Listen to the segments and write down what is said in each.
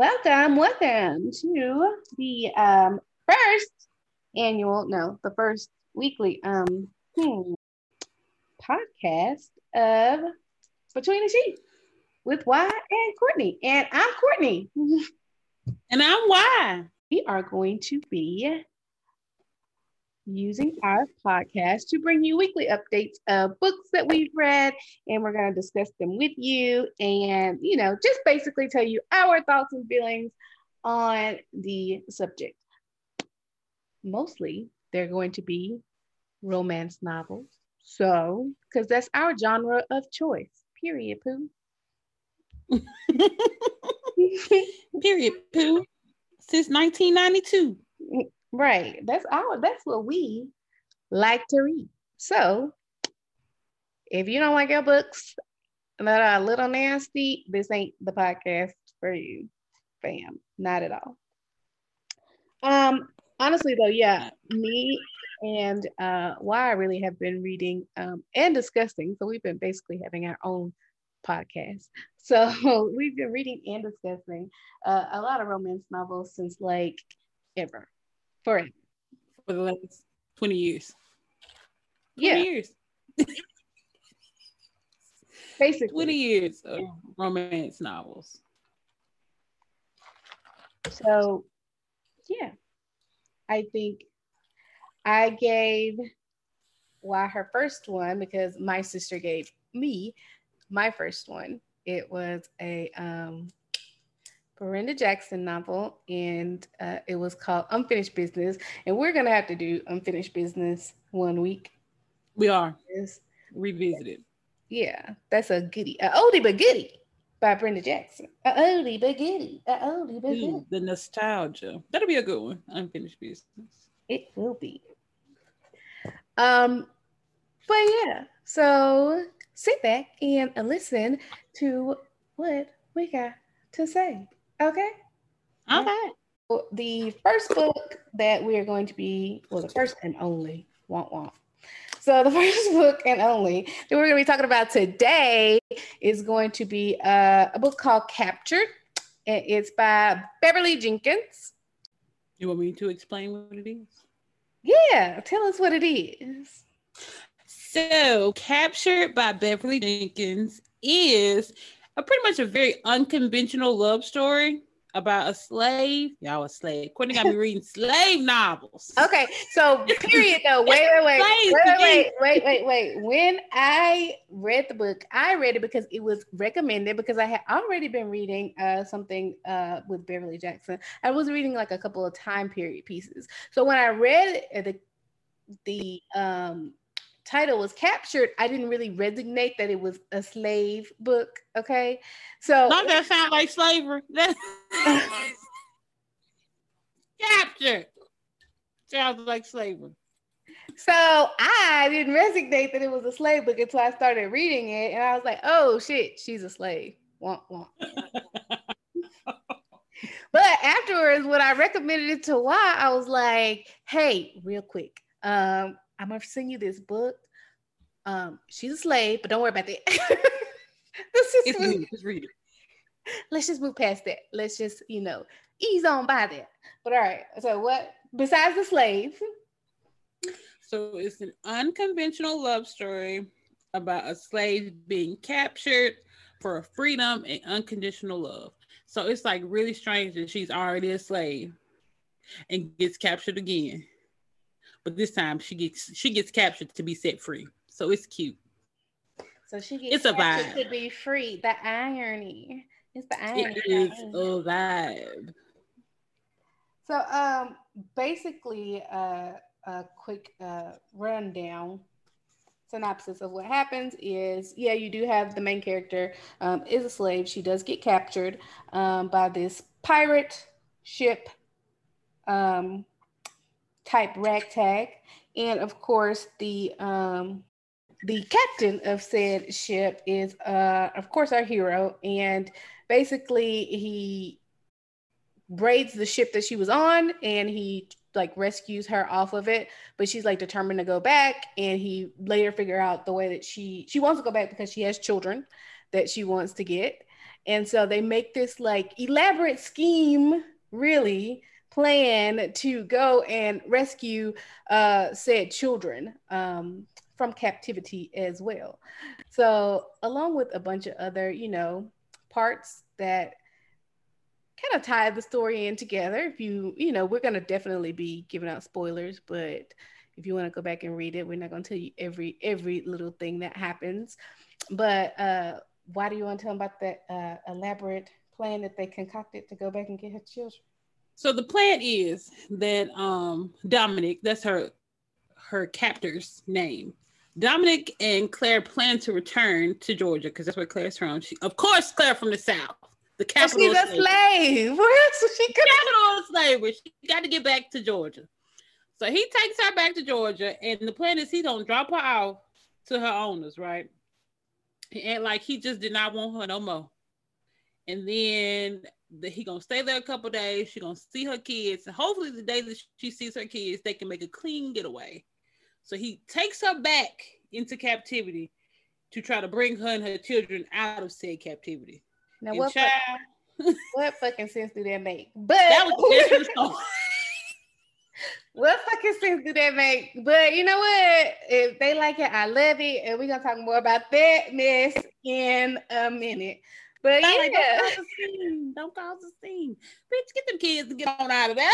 Welcome, welcome to the um, first annual, no, the first weekly um hmm, podcast of Between the Sheets with Y and Courtney. And I'm Courtney. And I'm Y. We are going to be using our podcast to bring you weekly updates of books that we've read, and we're going to discuss them with you and, you know, just basically tell you our thoughts and feelings on the subject. Mostly, they're going to be romance novels. So, because that's our genre of choice, period, poo. Period. Pooh. Since 1992. Right. That's our that's what we like to read. So if you don't like your books that are a little nasty, this ain't the podcast for you, fam. Not at all. Um, honestly though, yeah, me and uh Y I really have been reading um and discussing. So we've been basically having our own podcast. So we've been reading and discussing uh, a lot of romance novels since like ever forever. For the last 20 years. 20 yeah. years. Basically. 20 years of romance novels. So, yeah, I think I gave Y well, her first one because my sister gave me my first one. It was a um, Brenda Jackson novel, and uh, it was called Unfinished Business. And we're gonna have to do Unfinished Business one week. We are yes. revisited. Yeah, that's a goodie, a oldie but goodie by Brenda Jackson. A oldie but goodie, a oldie but goodie. The nostalgia. That'll be a good one. Unfinished Business. It will be. Um, but yeah, so sit back and listen to what we got to say. Okay. Okay. Well, the first book that we are going to be, well, the first and only, want want. So the first book and only that we're going to be talking about today is going to be uh, a book called Captured. It's by Beverly Jenkins. You want me to explain what it is? Yeah, tell us what it is. So, Captured by Beverly Jenkins is a pretty much a very unconventional love story about a slave. Y'all a slave. Courtney got me reading slave novels. Okay, so period though. Wait, wait, wait, wait, wait, wait, wait, wait. When I read the book, I read it because it was recommended because I had already been reading uh, something uh, with Beverly Jackson. I was reading like a couple of time period pieces. So when I read the the um title was captured, I didn't really resonate that it was a slave book. Okay. So don't that sound like slavery? captured. Sounds like slavery. So I didn't resonate that it was a slave book until I started reading it, and I was like, "Oh shit, she's a slave." Womp womp. but afterwards, when I recommended it to Y, I was like, "Hey, real quick, um, I'm gonna send you this book. Um, she's a slave, but don't worry about that. let's just, it's move, just read it. Let's just move past that. Let's just, you know, ease on by that. But all right. So what besides the slave? So it's an unconventional love story about a slave being captured for freedom and unconditional love. So it's like really strange that she's already a slave and gets captured again but this time she gets she gets captured to be set free. So it's cute. So she gets it's a vibe to be free. The irony. It's the irony. It is a vibe. So um basically uh, a quick uh, rundown synopsis of what happens is yeah you do have the main character um, is a slave she does get captured um, by this pirate ship um, type ragtag. And of course, the um, the captain of said ship is, uh, of course, our hero. And basically, he braids the ship that she was on and he like rescues her off of it but she's like determined to go back and he later figure out the way that she she wants to go back because she has children that she wants to get And so they make this like elaborate scheme, really, plan to go and rescue uh, said children um, from captivity as well. So, along with a bunch of other, you know, parts that kind of tie the story in together. If you, you know, we're going to definitely be giving out spoilers, but if you want to go back and read it, we're not going to tell you every every little thing that happens. But uh, Y do you want to tell them about that uh, elaborate plan that they concocted to go back and get her children? So the plan is that um Dominic, that's her her captor's name. Dominic and Claire plan to return to Georgia because that's where Claire's from. She, of course, Claire from the South, the capital. she's a slave. Where else she? Capital of slavery. She got to get back to Georgia. So he takes her back to Georgia, and the plan is he don't drop her off to her owners, right? And like he just did not want her no more. And then the, he gonna stay there a couple days. She gonna see her kids, and hopefully the day that she sees her kids, they can make a clean getaway. So he takes her back into captivity to try to bring her and her children out of said captivity. Now, what, child, fuck, what fucking sense do that make? But that was what fucking sense do that make? But you know what? If they like it, I love it, and we're gonna talk more about that mess in a minute. But yeah, like, don't cause a scene. Don't cause a scene. Bitch, get them kids to get on out of there.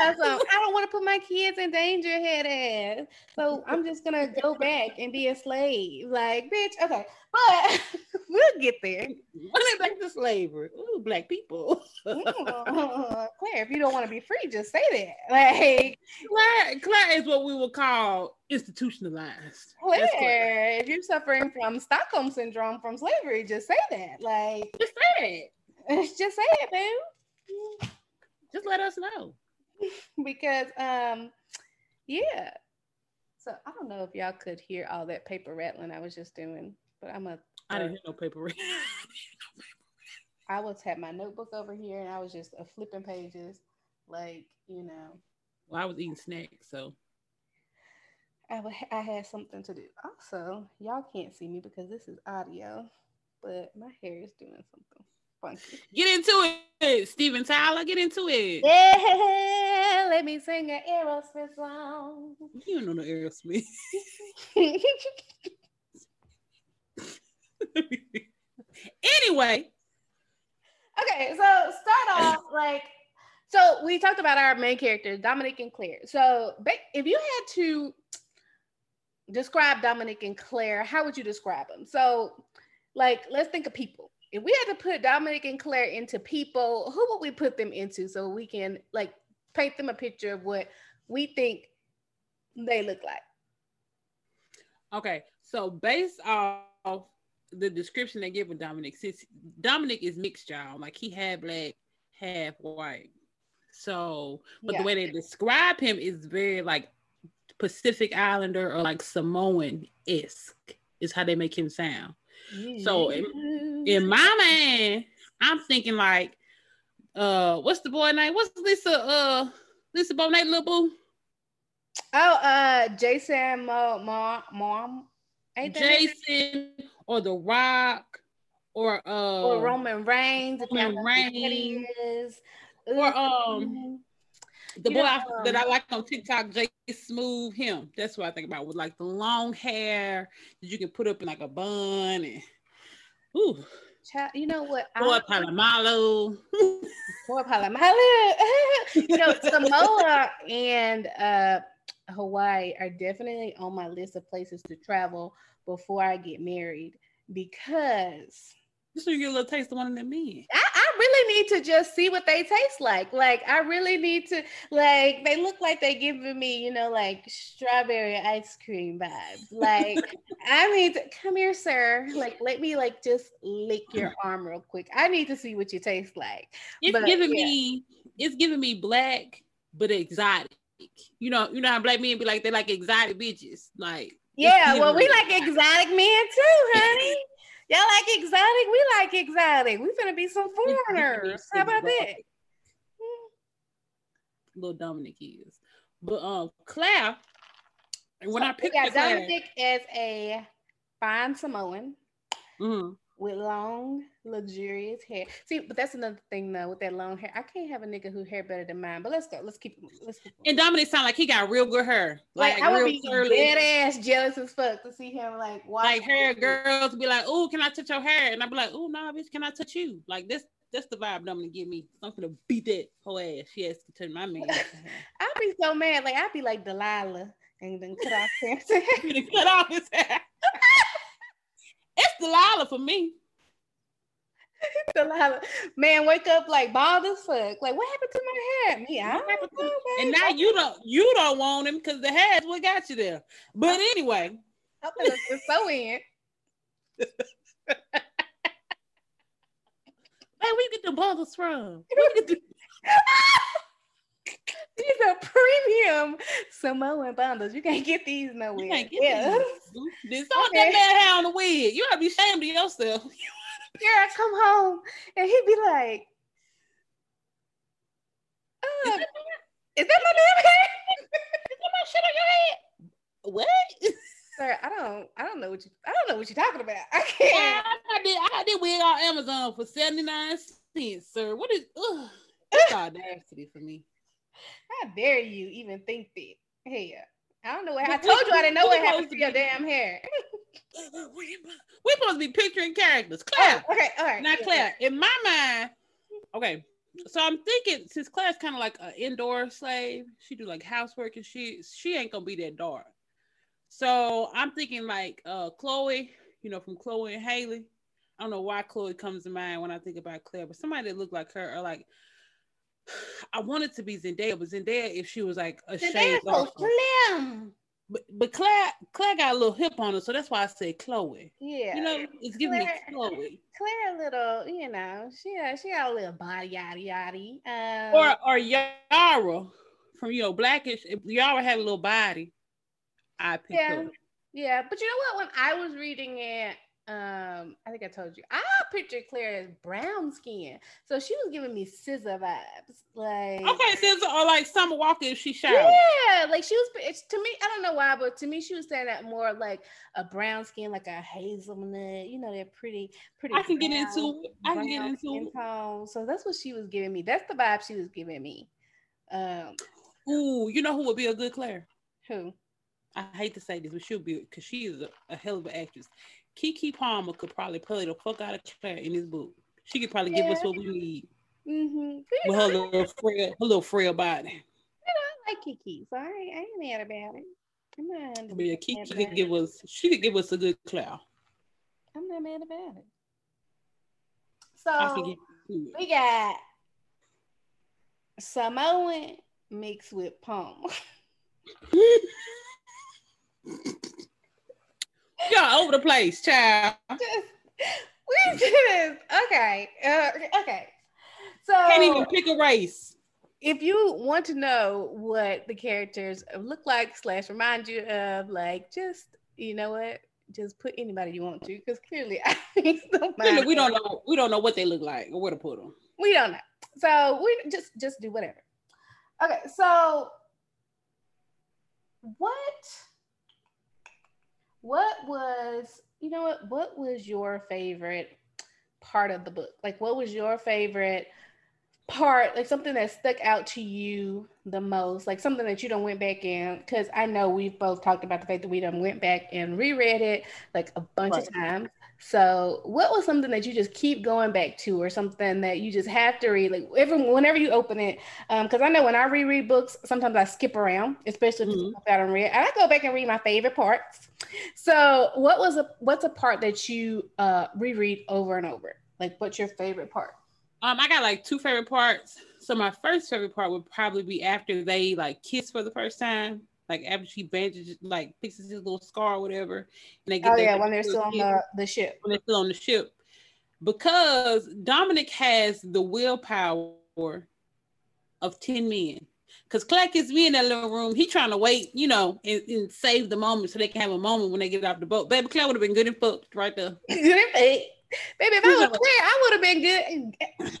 I don't want to put my kids in danger, head ass. So I'm just gonna go back and be a slave. Like, bitch, okay. But we'll get there. Running back to slavery. Ooh, black people. Claire, if you don't want to be free, just say that. Like Claire, Claire is what we would call institutionalized. Claire, if you're suffering from Stockholm syndrome from slavery, just say that. Like just say it. Just say it, boo. Just let us know. because um yeah. So I don't know if y'all could hear all that paper rattling I was just doing, but I'm a. I didn't hear no paper. I was had my notebook over here and I was just uh, flipping pages, like you know. Well, I was eating snacks, so. I, w- I had something to do. Also, y'all can't see me because this is audio, but my hair is doing something funky. Get into it, Steven Tyler. Get into it. Yeah, let me sing an Aerosmith song. You don't know no Aerosmith. anyway. Okay, so start off like so we talked about our main characters, Dominic and Claire. So if you had to describe Dominic and Claire, how would you describe them? So like let's think of people. If we had to put Dominic and Claire into people, who would we put them into so we can like paint them a picture of what we think they look like? Okay, so based off the description they give of Dominic, since Dominic is mixed, y'all, like he had black, half white. So, but yeah. the way they describe him is very like Pacific Islander or like Samoan esque is how they make him sound. Mm-hmm. So in, in, my mind, I'm thinking like, uh, what's the boy name? What's Lisa? Uh, Lisa Bonet, little boo. Oh, uh, Jason Mom, Mom, Jason or The Rock or uh or Roman Reigns, Roman Reigns, or um the boy I, that I like on TikTok, Jay Smooth, him. That's what I think about with like the long hair that you can put up in like a bun and ooh. Child, you know what? Boy Polamalu. Boy Polamalu. you know, Samoa and uh Hawaii are definitely on my list of places to travel before I get married because Just so you get a little taste of one of them men. I, I, really need to just see what they taste like. Like I really need to like they look like they giving me, you know, like strawberry ice cream vibes. Like I need to come here, sir. Like let me like just lick your arm real quick. I need to see what you taste like. It's but, giving yeah. me it's giving me black but exotic. You know, you know how black men be like they like exotic bitches. Like yeah, well, we like exotic men too, honey. Y'all like exotic? We like exotic. We gonna be some foreigners. How about that? Little Dominic is, but um, Claire. When so I picked Dominic as a fine Samoan, mm-hmm. With long, luxurious hair. See, but that's another thing though with that long hair. I can't have a nigga who hair better than mine. But let's go. Let's keep. Let's keep. And Dominic sound like he got real good hair. Like, Like, I would be curly. dead ass jealous as fuck to see him like watch Like hair girls be like, "Oh, can I touch your hair?" And I'd be like, "Oh, no, bitch, can I touch you?" Like this. That's the vibe Dominic give me. I'm gonna beat that whole ass. She has to turn my man. I'd be so mad. Like I'd be like Delilah and then cut off Samson. Cut off his hair. Delilah for me. Delilah. Man, wake up like bald as fuck. Like what happened to my hair? Me, I don't know, And now you don't you don't want him because the hair's what got you there. But anyway, I'm so in. man, where you get the bundles from? Where you get the- These are premium Samoan bundles. You can't get these nowhere. You can't get yeah. these. This not Okay. that man hair on the wig. You gotta be ashamed of yourself. Girl, come home and he'd be like, uh, "Is that my damn hair?" Is that my shit on your head? What? Sir, I don't, I don't know what you, I don't know what you're talking about. I can't. I did. I did wig on Amazon for seventy nine cents, sir. What is? Ugh, that's audacity for me. How dare you even think that? Hey, I don't know what. I told you I didn't know what happened to your damn hair. We're supposed to be picturing characters. Oh, Claire, okay, all right. not. Claire. In my mind, okay. So I'm thinking since Claire's kind of like an indoor slave, she do like housework and she she ain't gonna be that dark. So I'm thinking like uh Chloe, you know, from Chloe and Halle. I don't know why Chloe comes to mind when I think about Claire, but somebody that looked like her or like I wanted to be Zendaya, but Zendaya if she was like a Zendaya shade so slim. But but Claire Claire got a little hip on her, so that's why I said Chloe. Yeah. You know, it's giving me Chloe. Claire, a little, you know, she got, she got a little body, yada yada. Um, Or or Yara from you know Blackish. If Yara had a little body, I picked Yeah. her. Yeah, but you know what? When I was reading it, um, I think I told you, I pictured Claire as brown skin, so she was giving me SZA vibes. Like, Okay, since or like Summer Walker if she showered. yeah, like she was. It's to me, I don't know why, but to me, she was saying that more like a brown skin, like a hazelnut. You know, they're pretty, pretty. I can get into. I can get into tone. So that's what she was giving me. That's the vibe she was giving me. Um, Ooh, you know who would be a good Claire? who? I hate to say this, but she'll be because she is a, a hell of an actress. Keke Palmer could probably play the fuck out of Claire in this book. She could probably give us what we need Mm-hmm. with her little frail, her little frail body. I like Keke, so I ain't, I ain't mad about it. I'm not. But yeah, Keke could give us. She could give us a good Claire. I'm not mad about it. I So get to it. we got Samoan mixed with Palm. Y'all over the place, child. just, we just okay. Uh, okay. So Can't even pick a race. if you want to know what the characters look like slash remind you of, like just you know what, just put anybody you want to, because clearly I think we don't know. We don't know what they look like or where to put them. We don't know. So we just just do whatever. Okay, so what what was you know what what was your favorite part of the book? Like what was your favorite part, like something that stuck out to you the most, like something that you don't went back in? Because I know we've both talked about the fact that we done went back and reread it like a bunch of times. So, what was something that you just keep going back to, or something that you just have to read, like every whenever you open it? Because I know when I reread books, sometimes I skip around, especially if Mhm. it's stuff I don't read, and I go back and read my favorite parts. So, what was a what's a part that you uh, reread over and over? Like, what's your favorite part? Um, I got like two favorite parts. So my first favorite part would probably be after they like kiss for the first time, like after she bandages, like fixes his little scar or whatever, and they get Oh yeah, when they're still on the, the ship. when they're still on the ship because Dominic has the willpower of 10 men. Because Clack is me in that little room. He trying to wait, you know, and, and save the moment so they can have a moment when they get off the boat. Baby Claire would have been good and fucked right there. Baby, if I was Claire, I would have been good.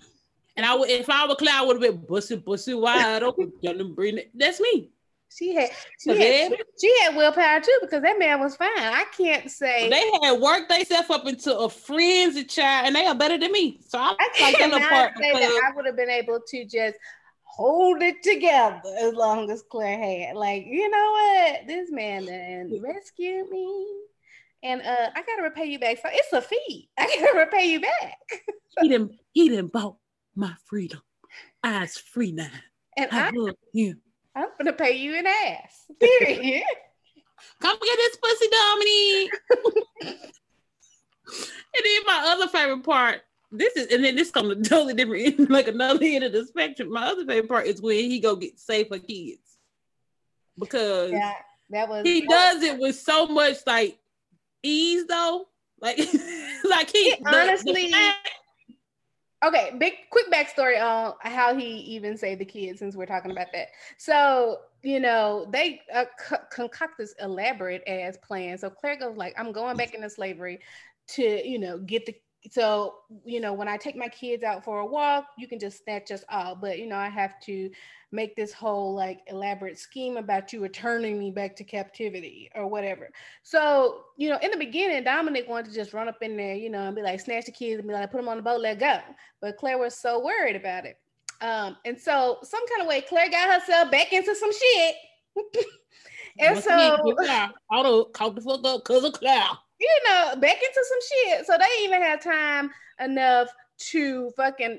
And I would if I were Claire, I would have been busted, busted wide open. Y'all done bring That's me. She had she had, she had willpower too because that man was fine. I can't say they had worked themselves up into a frenzy, child, and they are better than me. So I'm I like that part. Say that I would have been able to just hold it together as long as Claire had. Like, you know what? This man then rescued me. And uh, I gotta repay you back. So it's a fee. I gotta repay you back. he didn't he didn't bought my freedom. I's free now. And I, I love him. I'm gonna pay you an ass. Period. Come get this pussy, Dominic. and then my other favorite part, this is, and then this comes a totally different, like another end of the spectrum. My other favorite part is when he go get safe for kids because yeah, that was he does it with so much like ease though, like like he honestly. The, Okay, big quick backstory on how he even saved the kids since we're talking about that. So, you know, they uh, c- concoct this elaborate ass plan. So Claire goes like, I'm going back into slavery to, you know, get the so you know when i take my kids out for a walk you can just snatch us all but you know i have to make this whole like elaborate scheme about you returning me back to captivity or whatever. So you know in the beginning dominic wanted to just run up in there you know and be like snatch the kids and be like put them on the boat let go. But claire was so worried about it. Um and so some kind of way claire got herself back into some shit. And so I don't caught the fuck up because of claire you know, back into some shit. So they even had time enough to fucking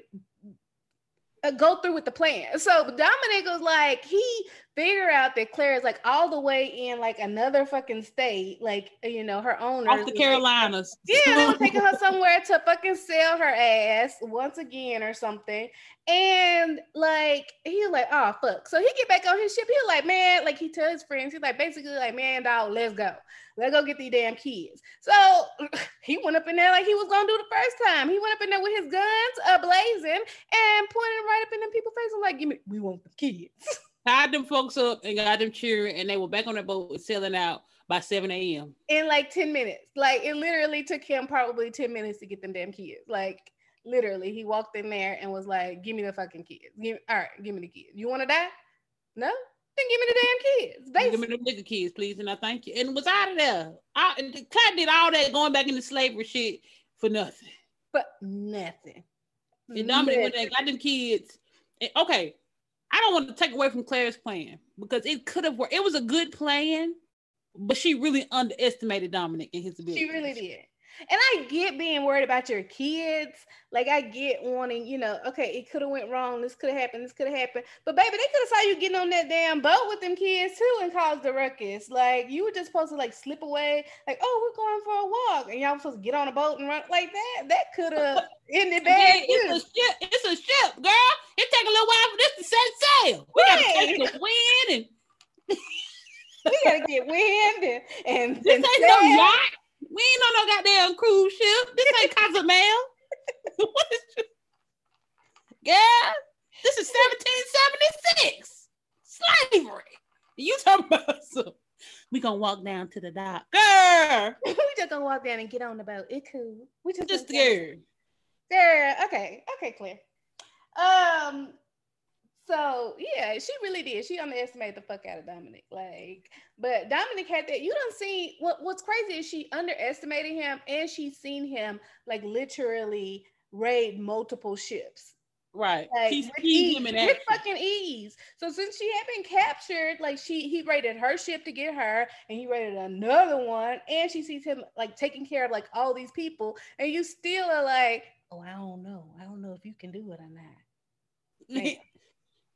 go through with the plan. So Dominic was like, he figure out that Claire is like all the way in like another fucking state, like you know, her owner off the Carolinas. Like, yeah, they were taking her somewhere to fucking sell her ass once again or something. And like he was like, oh fuck. So he get back on his ship. He was like, man, like he tell his friends, he's like basically like, man, dog, let's go. Let's go get these damn kids. So he went up in there like he was gonna do the first time. He went up in there with his guns ablazing and pointing right up in them people's face. I'm like, give me, we want the kids. Tied them folks up and got them cheering, and they were back on the boat sailing out by 7 a.m. In like 10 minutes. Like it literally took him probably 10 minutes to get them damn kids. Like literally, he walked in there and was like, Give me the fucking kids. Give, all right, give me the kids. You want to die? No? Then give me the damn kids. Basically. Give me the nigga kids, please, and I thank you. And was out of there. I, Claire did all that going back into slavery shit for nothing. But nothing. And Dominic went they got them kids. And, okay, I don't want to take away from Claire's plan because it could have worked. It was a good plan, but she really underestimated Dominic and his ability. She really did. And I get being worried about your kids. Like I get wanting, you know, okay, it could have went wrong. This could have happened. This could have happened. But baby, they could have saw you getting on that damn boat with them kids too and caused the ruckus. Like you were just supposed to like slip away. Like, oh, we're going for a walk, and y'all were supposed to get on a boat and run like that. That could have ended bad. it's a ship. It's a ship, girl. It take a little while for this to set sail. We right. gotta take the wind and. we gotta get wind and, and this and ain't no yacht. We ain't on no goddamn cruise ship. This ain't Cozumel. what is this? Yeah, this is 1776. Slavery. You talking about some? We gonna walk down to the dock, girl. we just gonna walk down and get on the boat. It cool. We just just scared. Girl, okay, okay, clear. Um, so yeah, she really did. She underestimated the fuck out of Dominic. Like, but Dominic had that. You don't see what what's crazy is she underestimated him and she's seen him like literally raid multiple ships. Right. Like, He's ease, with fucking ease. So since she had been captured, like she he raided her ship to get her, and he raided another one, and she sees him like taking care of like all these people, and you still are like, oh, I don't know. I don't know if you can do it or not.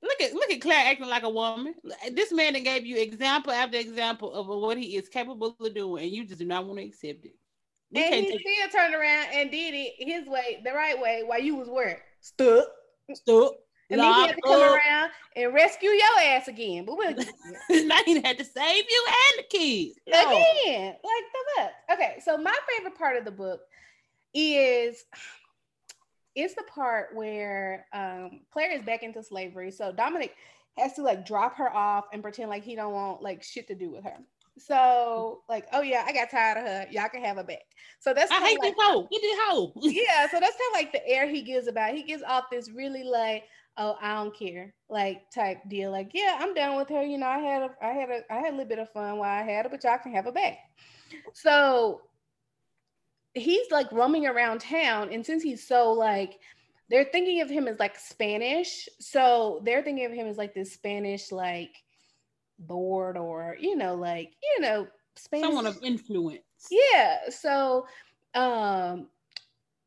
Look at look at Claire acting like a woman. This man that gave you example after example of what he is capable of doing, and you just do not want to accept it. We and he still turned around and did it his way, the right way, while you was where stuck, stuck. And then he had to come up. around and rescue your ass again. But we'll now he had to save you and the kids no. again. Like the fuck. Okay, so my favorite part of the book is it's the part where um, Claire is back into slavery. So Dominic has to like drop her off and pretend like he don't want like shit to do with her. So like, oh yeah, I got tired of her. Y'all can have her back. So that's I hate like, this hoe. Get this hoe. yeah. So that's kind of like the air he gives about. He gives off this really like, oh, I don't care, like type deal. Like, yeah, I'm done with her. You know, I had a, I had a, I had a little bit of fun while I had her, but y'all can have her back. So he's like roaming around town, and since he's so like, they're thinking of him as like Spanish, so they're thinking of him as like this Spanish like board or you know like you know Spanish. someone of influence. Yeah. So um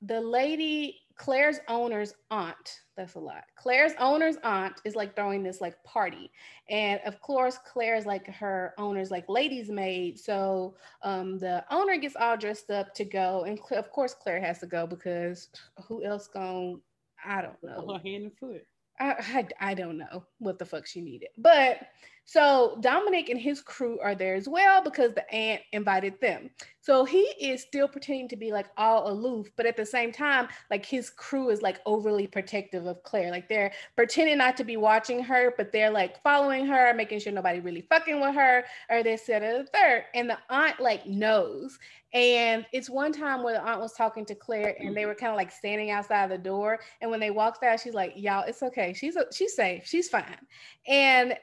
the lady Claire's owner's aunt, that's a lot. Claire's owner's aunt is like throwing this like party. And of course, Claire's like her owner's like ladies' maid. So um, the owner gets all dressed up to go. And of course, Claire has to go because who else going I don't know. Her hand and foot. I, I, I don't know what the fuck she needed. But so Dominic and his crew are there as well because the aunt invited them. So he is still pretending to be like all aloof, but at the same time, like his crew is like overly protective of Claire. Like they're pretending not to be watching her, but they're like following her, making sure nobody really fucking with her, or they said a third. And the aunt like knows. And it's one time where the aunt was talking to Claire and they were kind of like standing outside the door. And when they walked out, she's like, Y'all, it's okay. She's a, she's safe. She's fine. And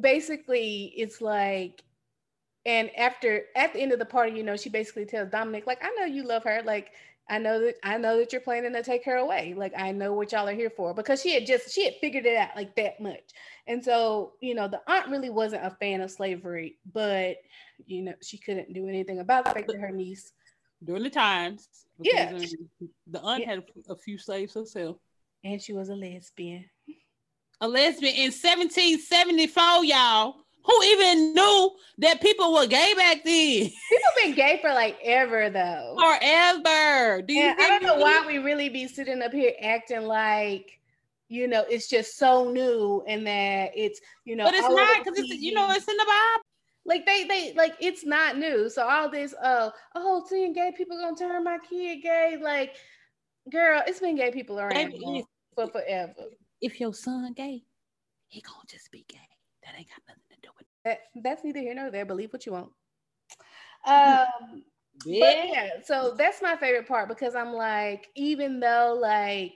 basically it's like and after at the end of the party you know she basically tells dominic like i know you love her. Like i know that i know that you're planning to take her away. Like i know what y'all are here for. Because she had just she had figured it out like that much. And so you know the aunt really wasn't a fan of slavery but you know she couldn't do anything about the fact that her niece during the times yeah. Um, the aunt yeah. had a few slaves herself. And she was a lesbian a lesbian in 1774, y'all. Who even knew that people were gay back then? People been gay for like ever though. Forever. Do you I don't know why we really be sitting up here acting like you know it's just so new and that it's you know but it's not because it's you know it's in the Bible. Like they they like it's not new. So all this oh oh seeing gay people gonna turn my kid gay like girl it's been gay people around for forever if your son gay, he gonna just be gay. That ain't got nothing to do with that. That's neither here nor there. Believe what you want. Um, yeah. yeah. So that's my favorite part because I'm like, even though like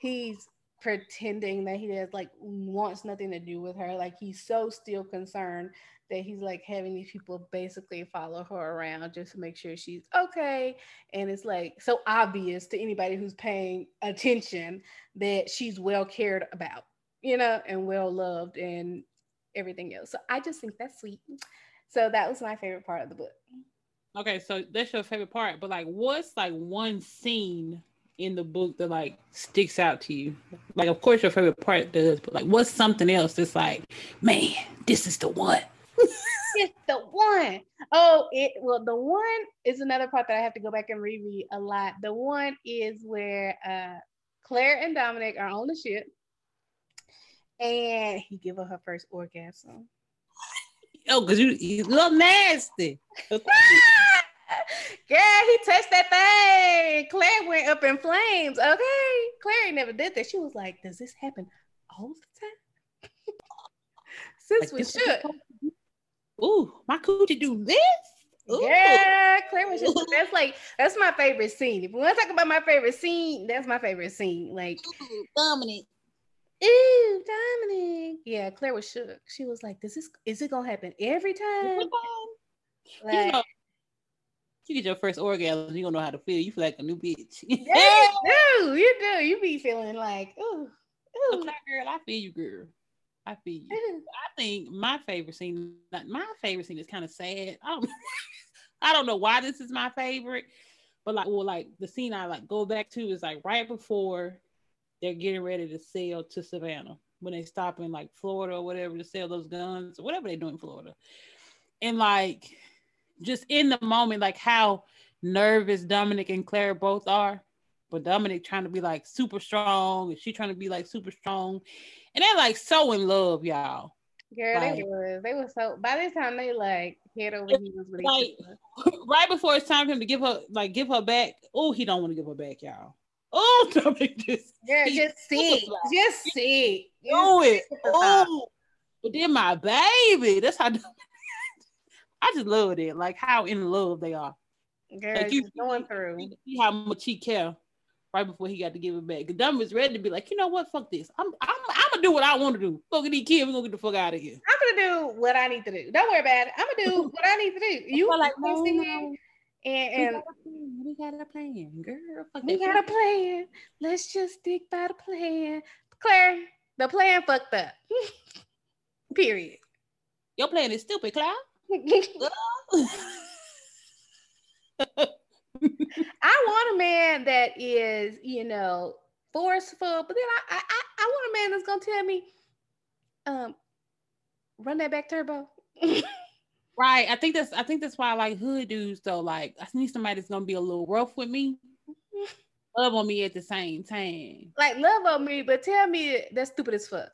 he's pretending that he has like wants nothing to do with her, like he's so still concerned that he's like having these people basically follow her around just to make sure she's okay. And it's like so obvious to anybody who's paying attention that she's well cared about, you know, and well loved and everything else. So I just think that's sweet. So that was my favorite part of the book. Okay, so that's your favorite part, but like what's like one scene in the book that like sticks out to you? Like of course your favorite part does, but like what's something else that's like, man, this is the one. it's the one. Oh, it well, the one is another part that I have to go back and reread a lot. The one is where uh Claire and Dominic are on the ship, and he give her her first orgasm. Oh, because you, you look nasty. Girl, he touched that thing. Claire went up in flames. Okay. Claire never did that. She was like, Does this happen all the time? Since like we should. Ooh, my coochie do this? Ooh. Yeah, Claire was just that's like that's my favorite scene. If we want to talk about my favorite scene, that's my favorite scene. Like Ooh, Dominic. Ooh, Dominic. Yeah, Claire was shook. She was like, "This is is it gonna happen every time?" Like, you know, you get your first orgasm, you don't know how to feel. You feel like a new bitch. yeah, you do. You do. You be feeling like, ooh, ooh. Okay, girl, I feel you, girl. I feel you. I think my favorite scene, my favorite scene is kind of sad. I don't, I don't know why this is my favorite, but like, well, like the scene I like go back to is like right before they're getting ready to sail to Savannah when they stop in like Florida or whatever to sell those guns or whatever they do in Florida, and like just in the moment, like how nervous Dominic and Claire both are, but Dominic trying to be like super strong and she trying to be like super strong and they're like so in love, y'all. Girl, like, they was. They was so. By this time, they like head over heels with like, Right before it's time for him to give her, like, give her back. Oh, he don't want to give her back, y'all. Oh, Dominic just yeah, just see, just see, do it. Oh, but then my baby. That's how. I just love it. Like how in love they are. Girl, like you going through. See how much he care right before he got to give it back. Dumb was ready to be like, you know what, fuck this. I'm I'm, I'm gonna do what I want to do. Fuck these kids, we're gonna get the fuck out of here. I'm gonna do what I need to do. Don't worry about it. I'm gonna do what I need to do. You like no, no. And, and we got a plan, girl. We got a plan. Let's just stick by the plan. Claire, the plan fucked up. Period. Your plan is stupid, Claire. I want a man that is, you know, forceful, but then I, I, I want a man that's gonna tell me, um, run that back turbo. right. I think that's I think that's why I like hood dudes though. Like I need somebody that's gonna be a little rough with me. Love on me at the same time. Like love on me, but tell me that's stupid as fuck.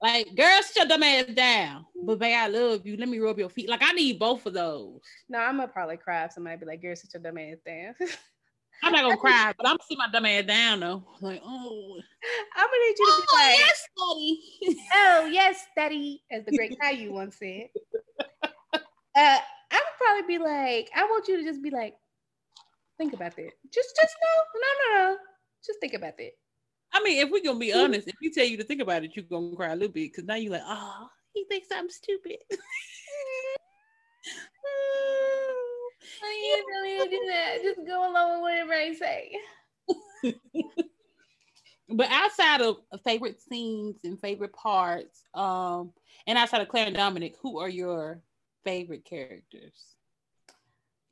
Like, girl, shut your dumb ass down. But babe, I love you. Let me rub your feet. Like, I need both of those. No, I'm gonna probably cry if somebody be like, girl, shut your dumb ass down. I'm not gonna cry, but I'm gonna see my dumb ass down though. Like, oh, I'm gonna need you to oh, be like, yes, daddy. oh, yes, daddy, as the great Caillou once said. Uh, I would probably be like, I want you to just be like, think about that. Just, just no, no, no, no. Just think about that. I mean, if we're gonna be honest, if we tell you to think about it, you're gonna cry a little bit because now you're like, oh, he thinks I'm stupid. oh, you really do that. Just go along with whatever I say. but outside of favorite scenes and favorite parts, um, and outside of Claire and Dominic, who are your favorite characters?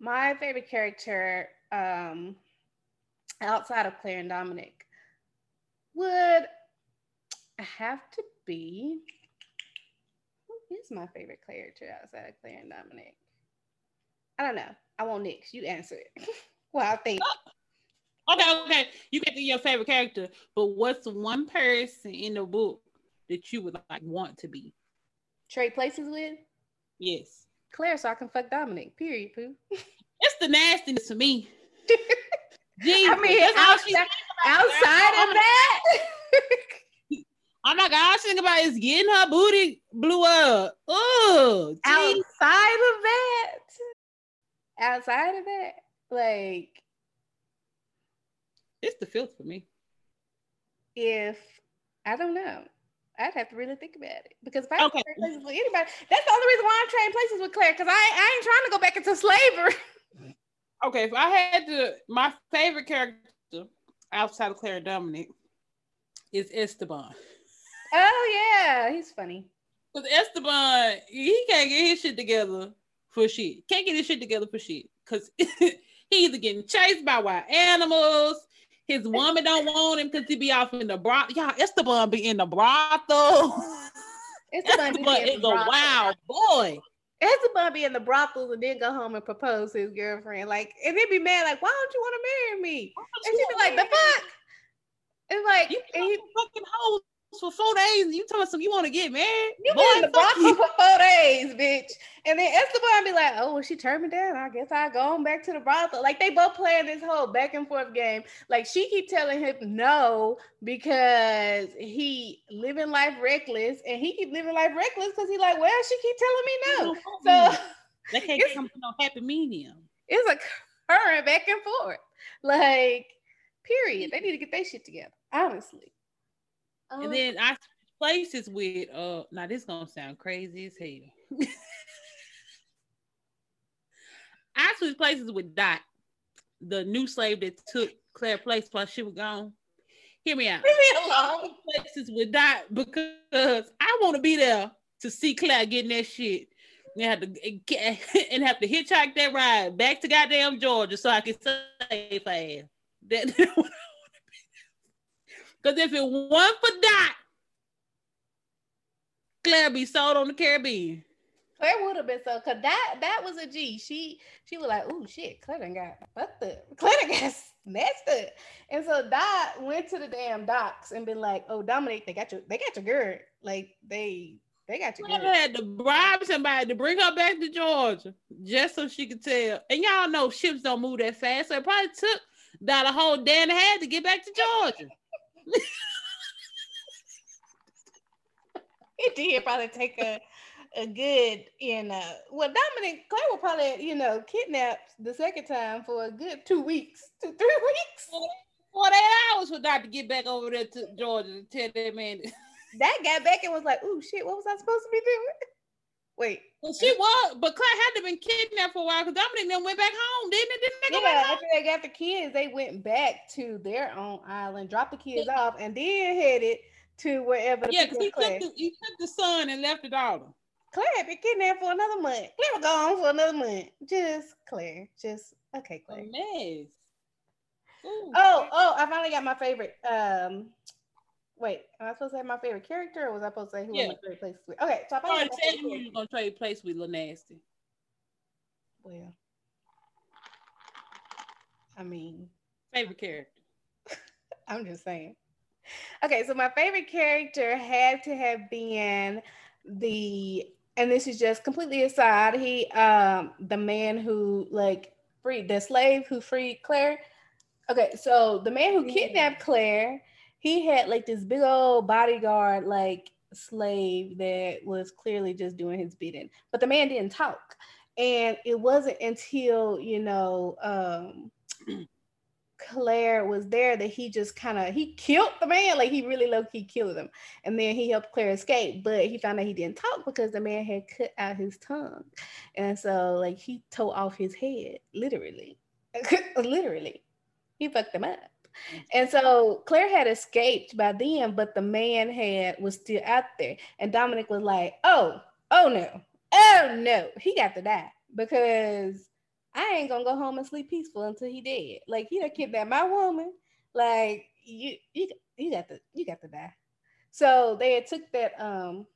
My favorite character, um, outside of Claire and Dominic, would have to be who is my favorite character outside of Claire and Dominic? I don't know. I want Nick. You answer it. well, I think. Oh, okay, okay. You get to your favorite character, but what's one person in the book that you would like want to be? Trade places with? Yes. Claire, so I can fuck Dominic. Period. Pooh. it's the nastiness to me. Jesus, I mean, outside, outside of that. I'm not gonna think about is getting her booty blew up. Oh, outside of that, outside of that, like it's the filth for me. If I don't know, I'd have to really think about it because if I okay. trade places with anybody, that's the only reason why I'm trading places with Claire because I, I ain't trying to go back into slavery. okay, if I had to, my favorite character outside of Claire Dominic is Esteban. Oh yeah, he's funny. Because Esteban, he can't get his shit together for shit. Can't get his shit together for shit. Cause he's either getting chased by wild animals. His woman don't want him because he be off in the brothel. Y'all, Esteban be in the brothel. Esteban, Esteban is a wild boy. Esteban be in the brothels and then go home and propose to his girlfriend. Like, and they be mad, like, why don't you want to marry me? And she'd be like, the fuck? And like, you fucking hoes for four days. and You told some you want to get married. You Boy, been in the brothel for four days, bitch. And then Esteban be like, oh, well, she turned me down. I guess I go on back to the brothel. Like they both playing this whole back and forth game. Like she keep telling him no because he living life reckless, and he keep living life reckless because he like, well, she keep telling me no. So they can't come to no happy medium. It's a current back and forth. Like, period. They need to get their shit together. Honestly. And then I places with uh now this gonna sound crazy as hell. I switched places with Dot, the new slave that took Claire place while she was gone. Hear me out. Leave me alone. Places with Dot because I want to be there to see Claire getting that shit. And have to and have to hitchhike that ride back to goddamn Georgia so I can save fast. That Because if it weren't for Dot, Claire be sold on the Caribbean. Claire would have been so because that that was a G. She she was like, oh shit, Claire done got fucked up. Claire done got messed up. And so Dot went to the damn docks and been like, oh Dominic, they got your they got your girl. Like they they got your girl. had to bribe somebody to bring her back to Georgia just so she could tell. And y'all know ships don't move that fast. So it probably took Dot a whole day and a half to get back to Georgia. It did probably take a a good you know well Dominic Clay will probably you know kidnap the second time for a good two weeks two three weeks 48 hours for Dr. to get back over there to Georgia to tell that man. that got back and was like, "Ooh, shit! What was I supposed to be doing?" Wait. Well, she was, but Claire had to have been kidnapped for a while because Dominic then went back home, didn't it? Didn't they yeah, after they got the kids, they went back to their own island, dropped the kids yeah. off, and then headed to wherever. yeah, because he took the he took the son and left the daughter. Claire had been kidnapped for another month. Claire was gone for another month. Just Claire. Just okay, Claire. A mess. Ooh. Oh, oh! I finally got my favorite. Um, wait, am I supposed to have my favorite character, or was I supposed to say who yeah. my favorite place with? Okay, so I finally. Sorry, you you're gonna trade place with Lil Nasty. Well, I mean, favorite character. I'm just saying. Okay, so my favorite character had to have been the and this is just completely aside he um the man who like freed the slave who freed claire okay so the man who kidnapped claire he had like this big old bodyguard like slave that was clearly just doing his bidding. But the man didn't talk. And it wasn't until you know um Claire was there that he just kind of he killed the man, like he really low key killed him, and then he helped Claire escape. But he found out he didn't talk because the man had cut out his tongue, and so like he tore off his head, literally, literally, he fucked him up. And so Claire had escaped by then, but the man had was still out there, and Dominic was like, "Oh, oh no, oh no, he got to die because." I ain't gonna go home and sleep peaceful until he dead. Like he done kidnapped my woman. Like you, you, you got to, you got to die. So they took that um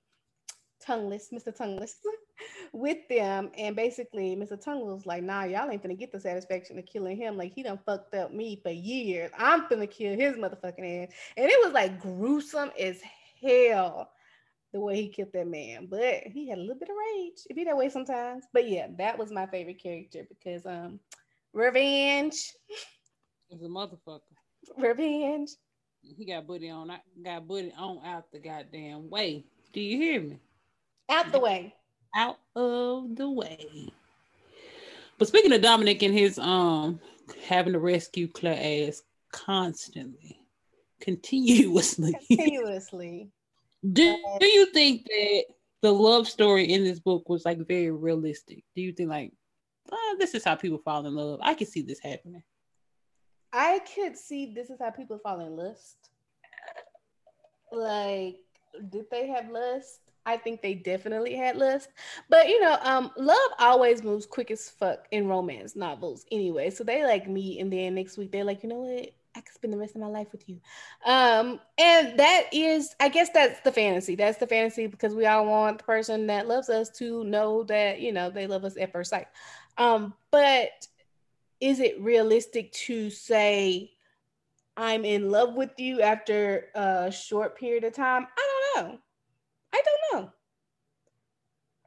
tongueless, Mr. Tongueless, with them, and basically Mr. Tongueless was like, "Nah, y'all ain't gonna get the satisfaction of killing him. Like he done fucked up me for years. I'm gonna kill his motherfucking ass." And it was like gruesome as hell the way he killed that man. But he had a little bit of rage. It be that way sometimes. But yeah, that was my favorite character because um revenge. Is a motherfucker. Revenge. He got booty on I got booty on out the goddamn way. Do you hear me? Out the way. Out of the way. But speaking of Dominic and his um having to rescue Claire ass constantly, continuously. Continuously. Do, do you think that the love story in this book was like very realistic? Do you think like oh, this is how people fall in love? I can see this happening. I could see this is how people fall in lust. Like, did they have lust? I think they definitely had lust. But you know, um, love always moves quick as fuck in romance novels anyway. So they like meet and then next week they're like, you know what? I could spend the rest of my life with you. Um, and that is, I guess that's the fantasy. That's the fantasy because we all want the person that loves us to know that, you know, they love us at first sight. Um, but is it realistic to say I'm in love with you after a short period of time? I don't know. I don't know.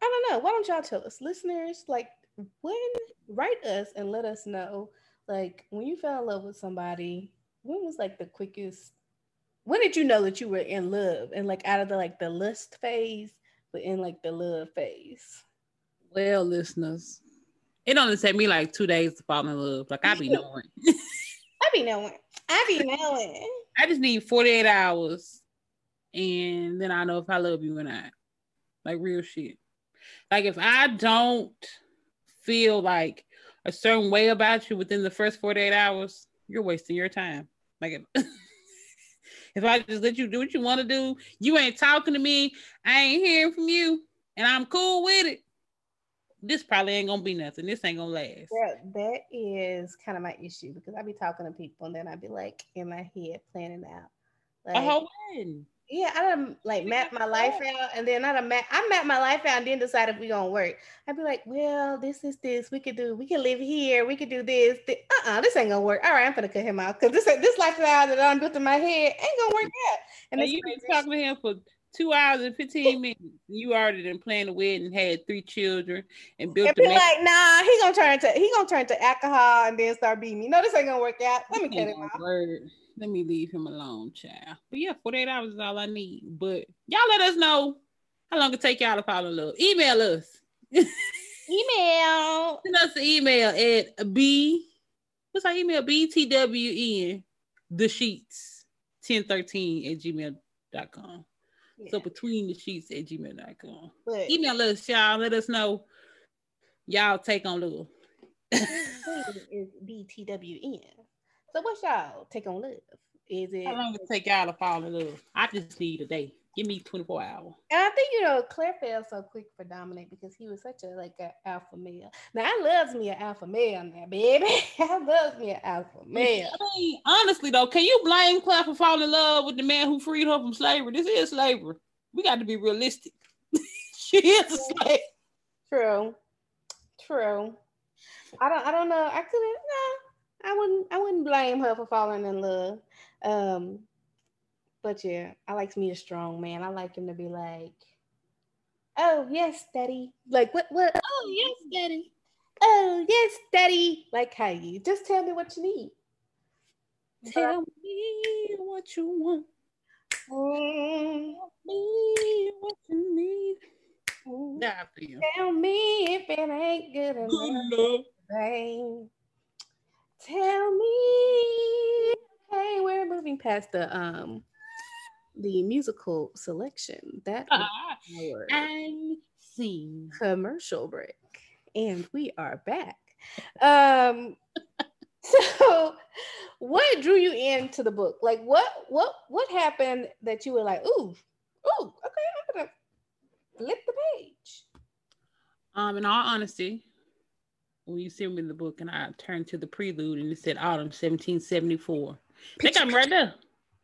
I don't know. Why don't y'all tell us, listeners? Like, when write us and let us know like when you fell in love with somebody, when was like the quickest? When did you know that you were in love and like out of the like the lust phase, but in like the love phase? Well, listeners, it only take me like two days to fall in love. Like I be knowing. I be knowing. I be knowing. I just need 48 hours and then I know if I love you or not. Like real shit. Like if I don't feel like a certain way about you within the first 48 hours, you're wasting your time. Like if, if I just let you do what you want to do, you ain't talking to me, I ain't hearing from you, and I'm cool with it. This probably ain't gonna be nothing. This ain't gonna last. Yeah, that is kind of my issue because I be talking to people and then I be like in my head planning out. Like, a whole wedding yeah, I done like map my life out, and then I done map, I map my life out, and then decide if we gonna work. I'd be like, well, this is this. We could do. We can live here. We could do this. Uh uh this ain't gonna work. All right, I'm gonna cut him out because this this lifestyle that I'm built in my head ain't gonna work out. And, and you been talking to him for two hours and 15 minutes. You already done planned a wedding, had three children, and built. And be like, nah, he gonna turn to he gonna turn to alcohol and then start beating me. No, this ain't gonna work out. Let me cut him out. Word let me leave him alone, child. But yeah, 48 hours is all I need. But y'all let us know how long it take y'all to fall in love. Email us. email. Send us an email at B. What's our email? BTWN the sheets 1013 at gmail.com. Yeah. So between the sheets at gmail.com. But, Email us, y'all. Let us know y'all take on love. is BTWN. So what's y'all take on love? Is it how long it take y'all to fall in love? I just need a day. Give me 24 hours. And I think you know Claire fell so quick for Dominic because he was such a like an alpha male. Now I loves me an alpha male now, baby. I loves me an alpha male. I mean, honestly though, can you blame Claire for falling in love with the man who freed her from slavery? This is slavery. We got to be realistic. she is a slave. True. True. I don't I don't know. I couldn't no, I wouldn't I wouldn't blame her for falling in love. Um but yeah, I like to me a strong man. I like him to be like, "Oh yes, daddy." Like what? What? Oh yes, daddy. Oh yes, daddy. Like how you just tell me what you need. Tell me what you want. Mm. Tell me what you need. Mm. Tell me if it ain't good enough. Good Tell me. Hey, we're moving past the um the musical selection. That uh, and scene commercial break, and we are back. Um, so what drew you into the book? Like, what what what happened that you were like, ooh, ooh, okay, I'm gonna flip the page. Um, in all honesty, when you sent me in the book and I turned to the prelude and it said autumn 1774. I think I'm right there.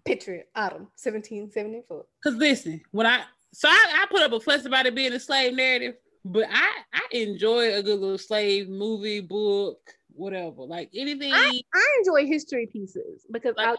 Picture autumn 1774. Because listen, when I so I, I put up a fuss about it being a slave narrative, but I I enjoy a good little slave movie, book, whatever. Like anything. I, I enjoy history pieces because like, I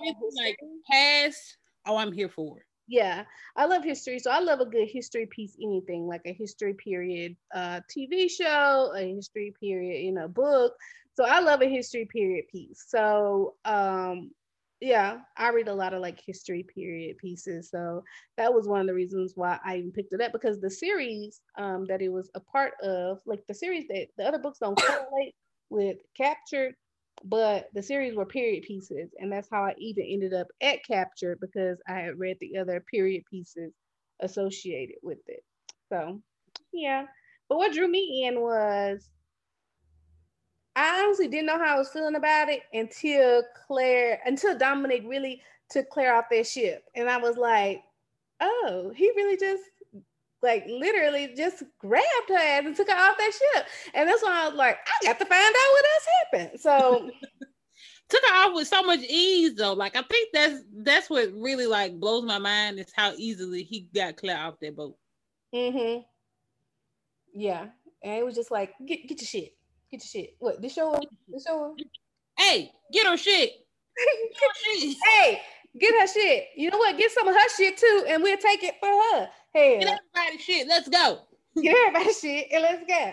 like past. Oh, I'm here for it. Yeah, I love history, so I love a good history piece. Anything like a history period uh, TV show, a history period, you know, book. So I love a history period piece. So um, yeah, I read a lot of like history period pieces. So that was one of the reasons why I even picked it up because the series um, that it was a part of, like the series that the other books don't correlate with Captured, but the series were period pieces. And that's how I even ended up at capture because I had read the other period pieces associated with it. So yeah. But what drew me in was I honestly didn't know how I was feeling about it until Claire, until Dominic really took Claire off their ship. And I was like, oh, he really just like literally just grabbed her ass and took her off that ship. And that's why I was like, I got to find out what else happened. So took her off with so much ease though. Like I think that's that's what really like blows my mind is how easily he got Claire off that boat. Mm-hmm. Yeah. And it was just like, get get your shit. Get your shit. What? This show? This show? Hey, get her shit. hey, get her shit. You know what? Get some of her shit too, and we'll take it for her. Hey, get everybody shit. Let's go. Get everybody shit, and let's go.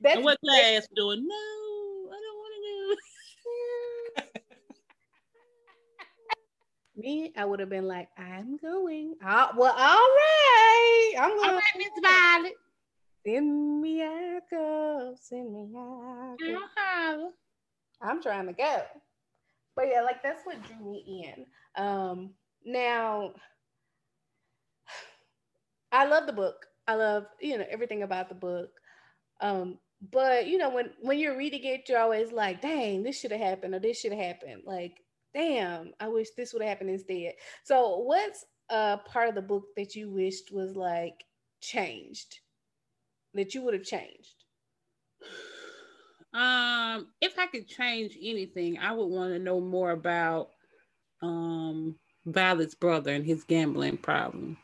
That's and what class doing? No, I don't want to do. Me, I would have been like, I'm going. Oh, well, all right. I'm going. All right, Miss Violet. Send me out, go. Send me out. Go. Uh-huh. I'm trying to go. But yeah, like that's what drew me in. Um, now, I love the book. I love you know everything about the book. Um, but you know when when you're reading it, you're always like, "Dang, this should have happened," or "This should have happened." Like, damn, I wish this would have happened instead. So, what's a part of the book that you wished was like changed? that you would have changed? Um, if I could change anything, I would want to know more about um Violet's brother and his gambling problems.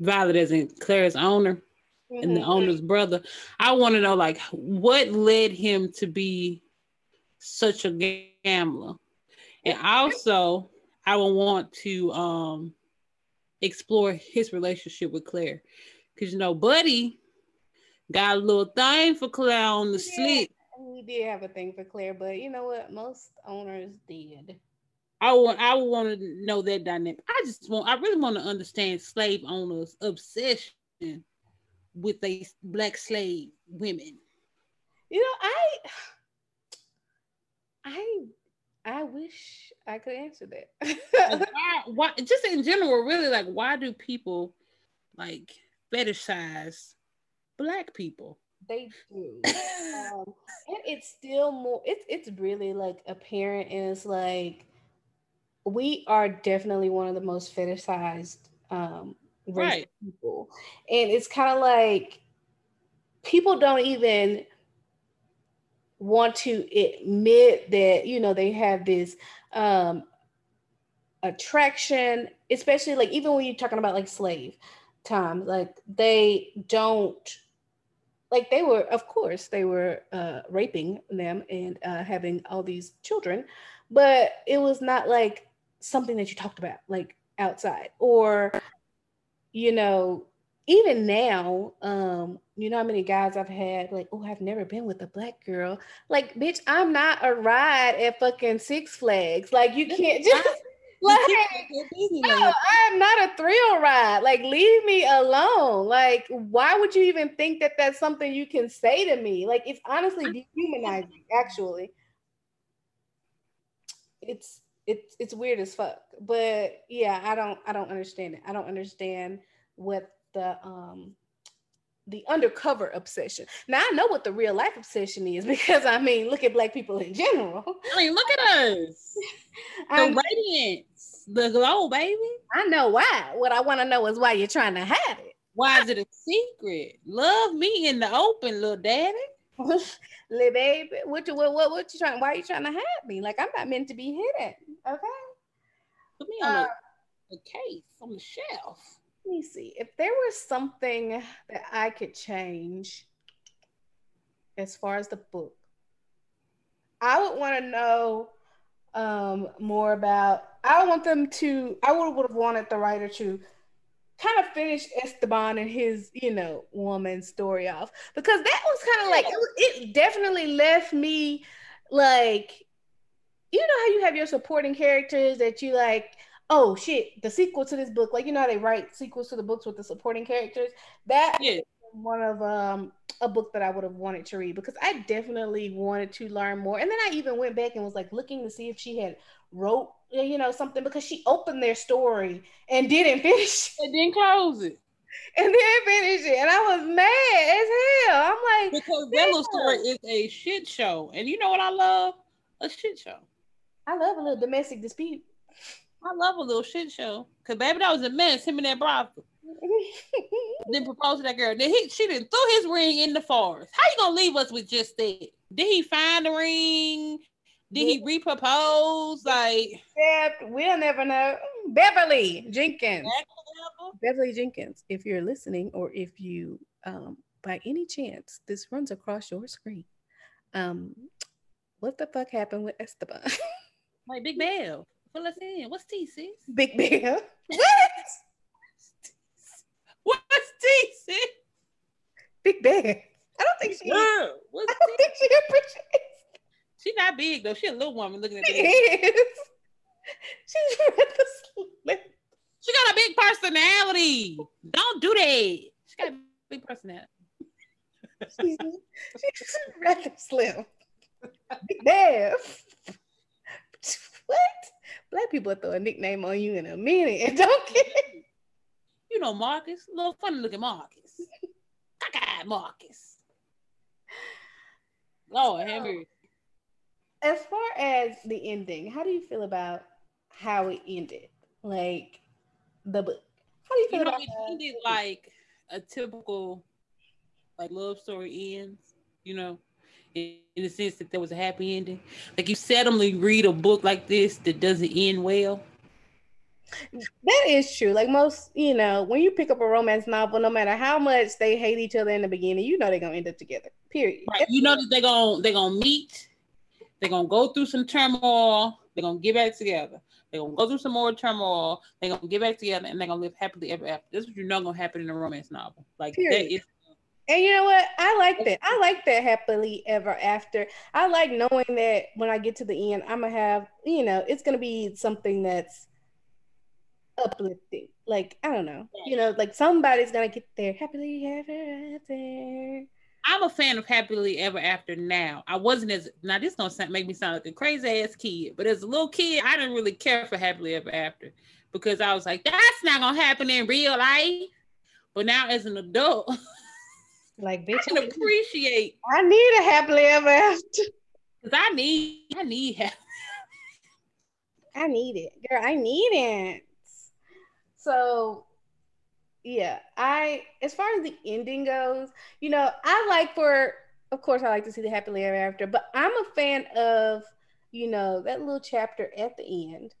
Violet in Claire's owner mm-hmm. and the owner's brother. I want to know like what led him to be such a gambler. And also I would want to um explore his relationship with Claire Cause you know, Buddy got a little thing for Claire on the yeah, slip. We did have a thing for Claire, but you know what? Most owners did. I want I want to know that dynamic. I just want I really want to understand slave owners' obsession with these black slave women. You know, I I I wish I could answer that. like why, why? Just in general, really, like why do people like fetishize black people? They do, um, and it's still more. It's it's really like apparent, and it's like we are definitely one of the most fetishized um, right people, and it's kind of like people don't even want to admit that you know they have this um attraction especially like even when you're talking about like slave times like they don't like they were of course they were uh raping them and uh having all these children but it was not like something that you talked about like outside or you know even now, um, you know how many guys I've had like, oh, I've never been with a black girl. Like, bitch, I'm not a ride at fucking Six Flags. Like, you can't just like, no, I'm not a thrill ride. Like, leave me alone. Like, why would you even think that that's something you can say to me? Like, it's honestly dehumanizing. Actually, it's it's it's weird as fuck. But yeah, I don't I don't understand it. I don't understand what the um the undercover obsession. Now I know what the real life obsession is because I mean, look at black people in general. I mean, look at us. the um, radiance, the glow, baby. I know why. What I want to know is why you're trying to hide it. Why is it a secret? Love me in the open, little daddy. little baby, what you what, what what you trying? Why are you trying to hide me? Like I'm not meant to be hidden. Okay. Put me on uh, a, a case on the shelf let me see if there was something that I could change as far as the book. I would want to know um, more about. I want them to. I would have wanted the writer to kind of finish Esteban and his, you know, woman story off because that was kind of like it definitely left me like, you know how you have your supporting characters that you like oh shit, the sequel to this book, like you know how they write sequels to the books with the supporting characters. That yeah. one of um a book that I would have wanted to read because I definitely wanted to learn more. And then I even went back and was like looking to see if she had wrote you know something because she opened their story and didn't finish and didn't close it. And then finish it. And I was mad as hell. I'm like because that little story is a shit show. And you know what I love? A shit show. I love a little domestic dispute. I love a little shit show. Cause baby, that was a mess. Him and that brothel. then proposed to that girl. Then he she didn't threw his ring in the forest. How you gonna leave us with just that? Did he find the ring? Did he repropose? Like yeah, we'll never know. Beverly Jenkins. Beverly Jenkins. If you're listening, or if you um by any chance this runs across your screen, um, what the fuck happened with Esteban? like Big Bell. Fill us in. What's T, sis? Big Bear. What? What's T, sis? Big Bear. I don't think she. Yeah. What's I don't think she appreciates. She's not big though. She's a little woman looking at. She is. She's the slim. She got a big personality. Don't do that. She got a big personality. she's, she's rather slim. Big bear. What? Black people throw a nickname on you in a minute and don't care. You know Marcus, little funny looking Marcus. Cockeyed Marcus. Lord, Henry. As far as the ending, how do you feel about how it ended? Like the book. How do you feel you know, about it? Ended like a typical like love story ends, you know in, the sense that there was a happy ending. Like you seldomly read a book like this that doesn't end well. That is true. Like most, you know, when you pick up a romance novel, no matter how much they hate each other in the beginning, you know they're gonna end up together. Period. Right. You know that they're gonna they're gonna meet, they're gonna go through some turmoil, they're gonna get back together. They're gonna go through some more turmoil, they're gonna get back together, and they're gonna live happily ever after. This is what you know gonna happen in a romance novel. Like Period. that is and you know what? I like that. I like that happily ever after. I like knowing that when I get to the end, I'm gonna have, you know, it's gonna be something that's uplifting. Like, I don't know. You know, like somebody's gonna get there happily ever after. I'm a fan of Happily Ever After now. I wasn't as now this gonna sound, make me sound like a crazy ass kid, but as a little kid, I didn't really care for Happily Ever After because I was like, that's not gonna happen in real life. But now as an adult, like bitch, I can appreciate. I need a happily ever after. Cause I need, I need help. I need it, girl. I need it. So yeah, I as far as the ending goes, you know, I like for of course I like to see the happily ever after, but I'm a fan of, you know, that little chapter at the end.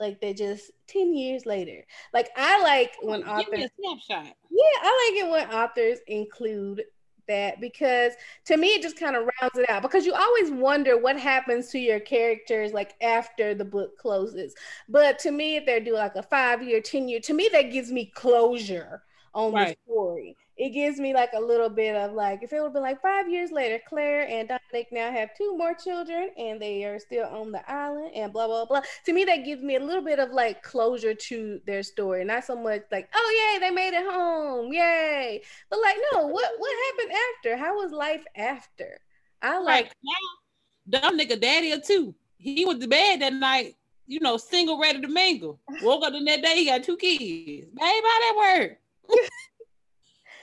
Like they just 10 years later. Like I like when authors snapshot. yeah, I like it when authors include that because to me it just kind of rounds it out because you always wonder what happens to your characters like after the book closes. But to me, if they're doing like a five year, 10 year, to me that gives me closure on the story. It gives me like a little bit of like if it would have been like five years later, Claire and Dominic now have two more children and they are still on the island and blah blah blah. To me, that gives me a little bit of like closure to their story, not so much like oh yay they made it home, yay. But like no, what what happened after? How was life after? I like now, dumb nigga daddy or two. He went to bed that night, you know, single ready to mingle. Woke up the next day, he got two kids. Babe, how that work?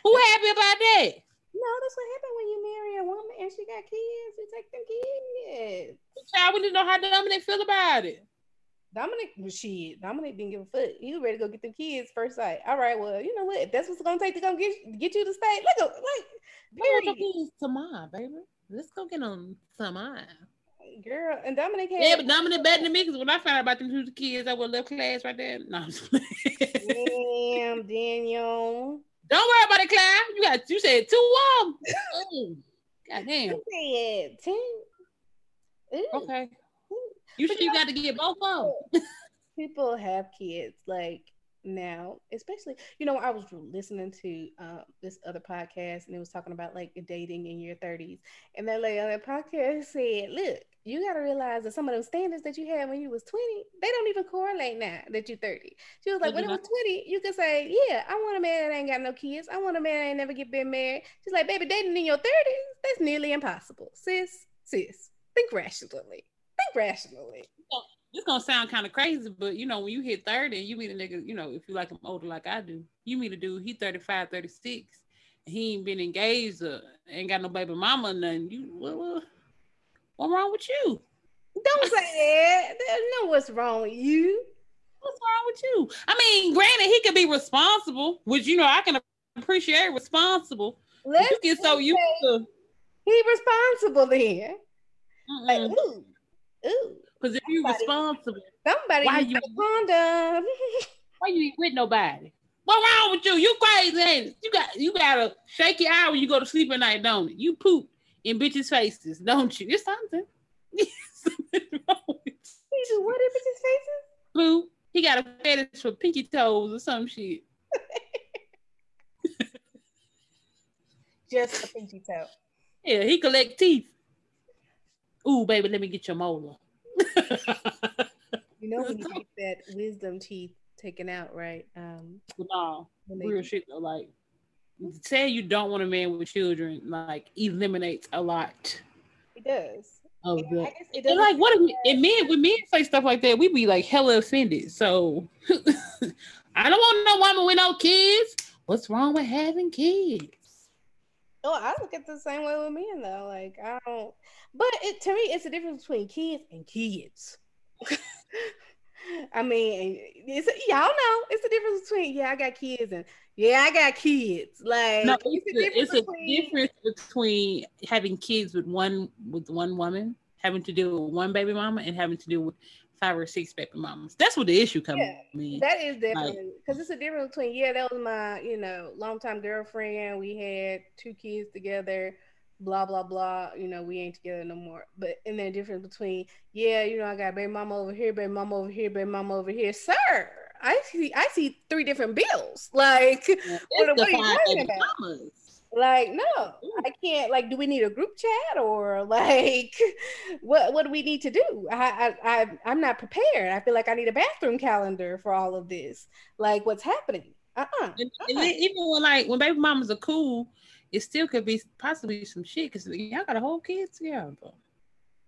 Who happy about that? no, that's what happened when you marry a woman and she got kids. You take them kids. Child, we didn't know how Dominic feel about it. Dominic was shit. Dominic didn't give a fuck. He was ready to go get them kids first sight. All right, well, you know what? If that's what's gonna take to come get get you to stay, Look, like, like, I want your period. kids to mine, baby. Let's go get them to mine. girl. And Dominic had Yeah, but Dominic better than me because when I found out about them two kids, I would left class right there. No, I'm just damn Daniel. Don't worry about it, Claire. You got you said two of them. Oh, God damn. He said. Ooh. Okay. You sure you got to get both of them? people have kids like now especially you know i was listening to uh, this other podcast and it was talking about like dating in your 30s and that lady on that podcast said look you got to realize that some of those standards that you had when you was 20 they don't even correlate now that you're 30 she was like when it was 20 you could say yeah i want a man that ain't got no kids. I want a man that ain't never get been married. She's like baby dating in your 30s that's nearly impossible. Sis sis think rationally. Think rationally. It's gonna sound kind of crazy, but you know, when you hit 30 and you meet a nigga, you know, if you like him older like I do, you meet a dude, he 35, 36, he ain't been engaged or ain't got no baby mama or nothing. You what, what, what wrong with you? Don't say that. There's no what's wrong with you. What's wrong with you? I mean, granted, he could be responsible, which you know I can appreciate responsible. Let's you get so used to he responsible then. Like, because ooh, ooh. if you somebody- responsible, Somebody Why you- condom. why you ain't with nobody? What wrong with you? You crazy? You got you gotta shake your eye when you go to sleep at night, don't it? You poop in bitches' faces, don't you? It's something. Something wrong he do what in bitches' faces? Boo. He got a fetish for pinky toes or some shit. Just a pinky toe. Yeah, he collect teeth. Ooh, baby, let me get your molar. You know when you get that wisdom teeth taken out, right? Um, no, real shit though. Like, say you don't want a man with children, like eliminates a lot it does. I the. it And like, what if we, and men when men say stuff like that, we be like hella offended. So I don't want no woman with no kids. What's wrong with having kids? Oh, I look at the same way with men though. Like I don't, but it to me, it's the difference between kids and kids. I mean, it's y'all know it's the difference between yeah, I got kids and yeah, I got kids. Like No, it's, it's, a, it's a difference between having kids with one with one woman, having to deal with one baby mama, and having to deal with five or six baby mamas. That's what the issue comes Yeah, in. That is definitely because it's a difference between yeah, that was my you know longtime girlfriend. We had two kids together, blah blah blah. You know we ain't together no more. But and then difference between yeah, you know I got baby mama over here, baby mama over here, baby mama over here. Sir, I see I see three different bills. Like what- what are you talking about? mamas. like no, Ooh. I can't. Like, do we need a group chat or like what what do we need to do? I I, I I'm not prepared. I feel like I need a bathroom calendar for all of this. Like what's happening? Uh-uh. And, and uh-uh. even when like when baby mamas are cool, it still could be possibly some shit because y'all got a whole kid together.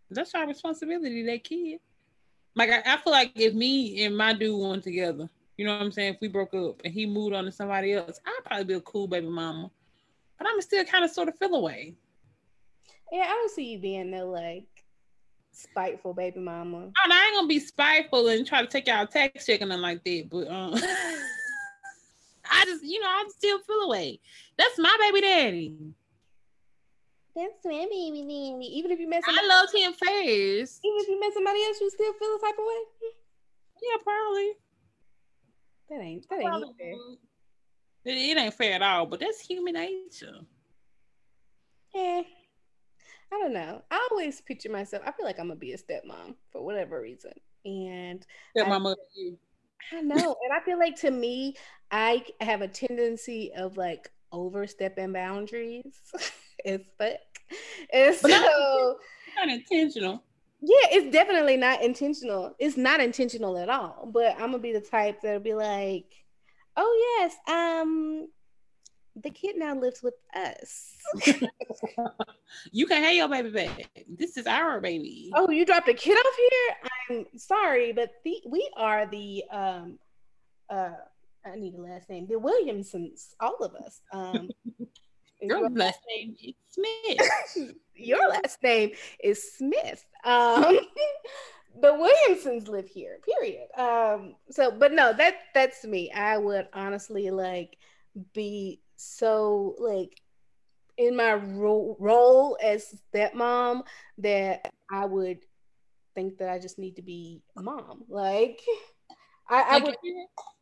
That's our responsibility, that kid. Like I, I, feel like if me and my dude weren't together, you know what I'm saying? If we broke up and he moved on to somebody else, I'd probably be a cool baby mama. But I'm still kind of sort of feel away. Yeah, I don't see you being no like spiteful baby mama. Oh, no, I ain't gonna be spiteful and try to take out tax check and nothing like that. But um, I just, you know, I still feel away. That's my baby daddy. That's my baby daddy. Even if you met somebody, I loved him first. Even if you met somebody else, you still feel the type of way. Yeah, probably. That ain't that ain't fair. It, it ain't fair at all, but that's human nature. Yeah. I don't know. I always picture myself. I feel like I'm gonna be a stepmom for whatever reason, and stepmom you. I know, and I feel like to me, I have a tendency of like overstepping boundaries. it's fuck, and so not, not intentional. Yeah, it's definitely not intentional. It's not intentional at all. But I'm gonna be the type that'll be like, "Oh yes, um, the kid now lives with us. you can have your baby back. This is our baby. Oh, you dropped a kid off here? I'm sorry, but the we are the um uh I need a last name. The Williamsons, all of us. Um your last name is Smith. your last name is Smith. Um the Williamsons live here, period. Um so but no, that that's me. I would honestly like be so like in my ro- role as stepmom that I would think that I just need to be a mom. Like I, I would.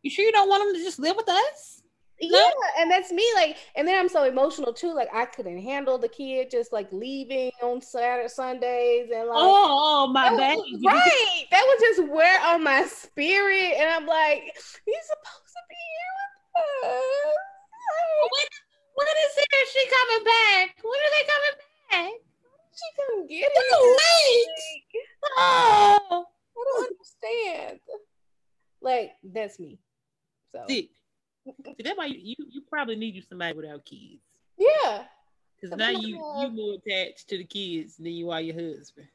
You sure you don't want them to just live with us? Yeah, and that's me. Like, and then I'm so emotional too. Like, I couldn't handle the kid just like leaving on Saturday, Sundays, and like, oh, oh my baby, right? That would just wear on my spirit, and I'm like, he's supposed to be here with us. When, when is it she coming back? When are they coming back? She come get it. Late. Oh, I don't oh. understand. Like that's me. So see, see that's why you, you, you probably need you somebody without kids. Yeah. Because now you you more attached to the kids than you are your husband.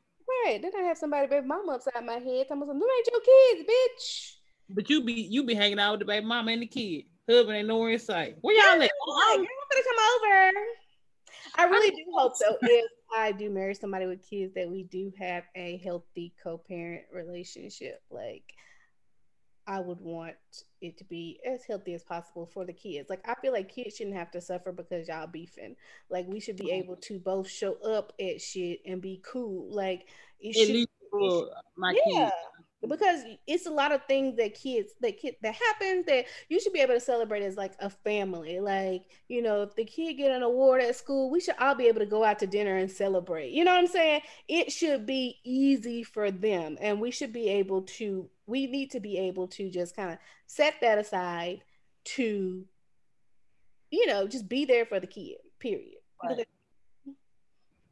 Right. Then I have somebody baby mama upside my head. I'm like, them ain't your kids, bitch. But you be you be hanging out with the baby mama and the kid. Husband ain't nowhere in sight. Where y'all at? Oh, I'm gonna come over. I really do hope so. If I do marry somebody with kids, that we do have a healthy co-parent relationship. Like, I would want it to be as healthy as possible for the kids. Like, I feel like kids shouldn't have to suffer because y'all beefing. Like, we should be able to both show up at shit and be cool. Like, it at should, least for my yeah. kids because it's a lot of things that kids that kid that happens that you should be able to celebrate as like a family like you know if the kid get an award at school we should all be able to go out to dinner and celebrate you know what i'm saying it should be easy for them and we should be able to we need to be able to just kind of set that aside to you know just be there for the kid period right.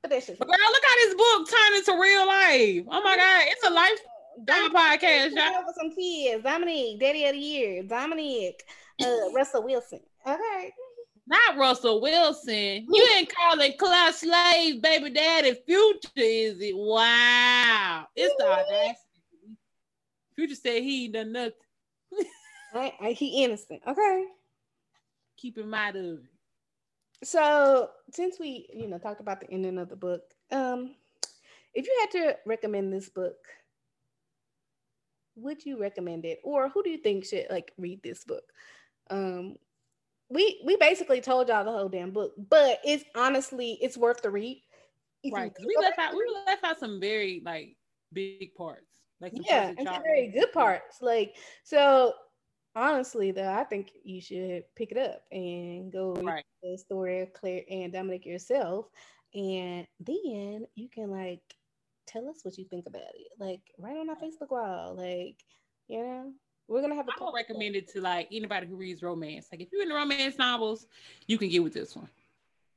but that's just girl look how this book turned into real life oh my god it's a life podcast, y'all. For some kids, Dominique, Daddy of the Year, Dominique, uh, Russell Wilson. Okay. Not Russell Wilson. You ain't calling Class Slave baby daddy future, is it? Wow. It's the audacity. Future said he ain't done nothing. I, I, he innocent. Okay. Keep him out of it. So since we, you know, talked about the ending of the book, um, if you had to recommend this book would you recommend it or who do you think should like read this book um we we basically told y'all the whole damn book but it's honestly it's worth the read right we left out we left out some very like big parts like yeah and some very good parts like so honestly though i think you should pick it up and go right. the story of claire and dominic yourself and then you can like tell us what you think about it. Like right on our Facebook wall. Like, you know, we're gonna have a I would recommend it to like anybody who reads romance. Like if you're into romance novels, you can get with this one.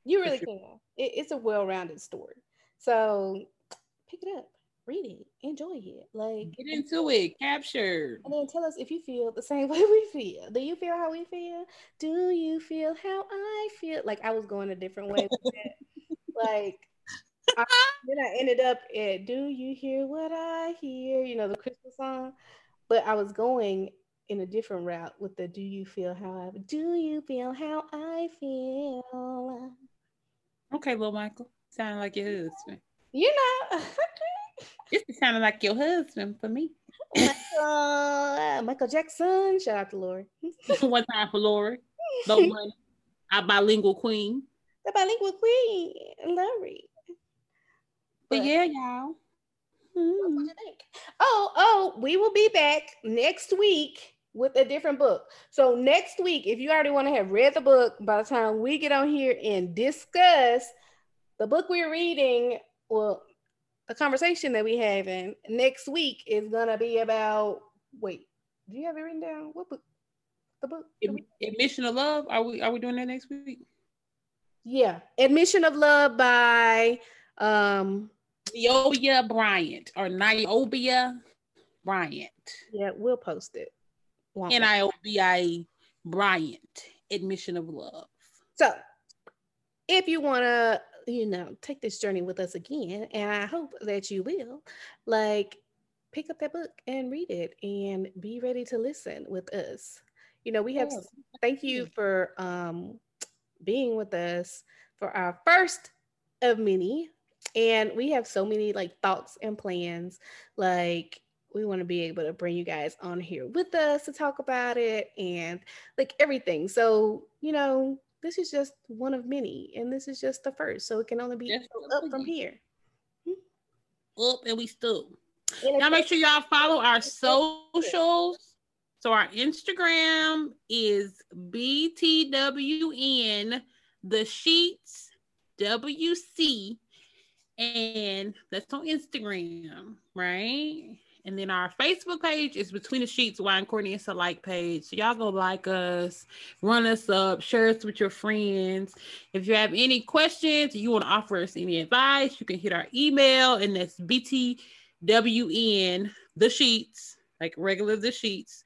You really can. It, it's a well-rounded story. So pick it up, read it, enjoy it. Like get into it, capture. And then tell us if you feel the same way we feel. Do you feel how we feel? Do you feel how I feel? Like I was going a different way. like I, then I ended up at "Do You Hear What I Hear?" You know the Christmas song, but I was going in a different route with the "Do You Feel How I Do You Feel How I Feel?" Okay, little Michael, sounding like your husband. You know, it's sounding like your husband for me. Michael, Michael Jackson. Shout out to Lori. One time for Lori. No money. Our bilingual queen. The bilingual queen, Lori. But, but yeah, y'all. Hmm. What you think? Oh, oh, we will be back next week with a different book. So next week, if you already want to have read the book, by the time we get on here and discuss the book we're reading, well, the conversation that we having next week is gonna be about. Wait, do you have it written down? What book? The book. Admission of Love. Are we are we doing that next week? Yeah, Admission of Love by um Niobia Bryant or Niobia Bryant. Yeah, we'll post it. N I O B I Bryant. Admission of Love. So, if you want to you know, take this journey with us again. And I hope that you will, like, pick up that book and read it and be ready to listen with us. You know, we have, thank you for um, being with us for our first of many. And we have so many like thoughts and plans. Like, we want to be able to bring you guys on here with us to talk about it and like everything. So, you know, this is just one of many, and this is just the first. So it can only be up from here. Hmm? Up and we still. Now make sure y'all follow our socials. So our Instagram is BTWN the sheets WC and that's on Instagram, right? And then our Facebook page is Between the Sheets, Wine and Courtney. It's a like page. So y'all go like us, run us up, share us with your friends. If you have any questions, you want to offer us any advice, you can hit our email, and that's BTWN, the sheets, like regular the sheets,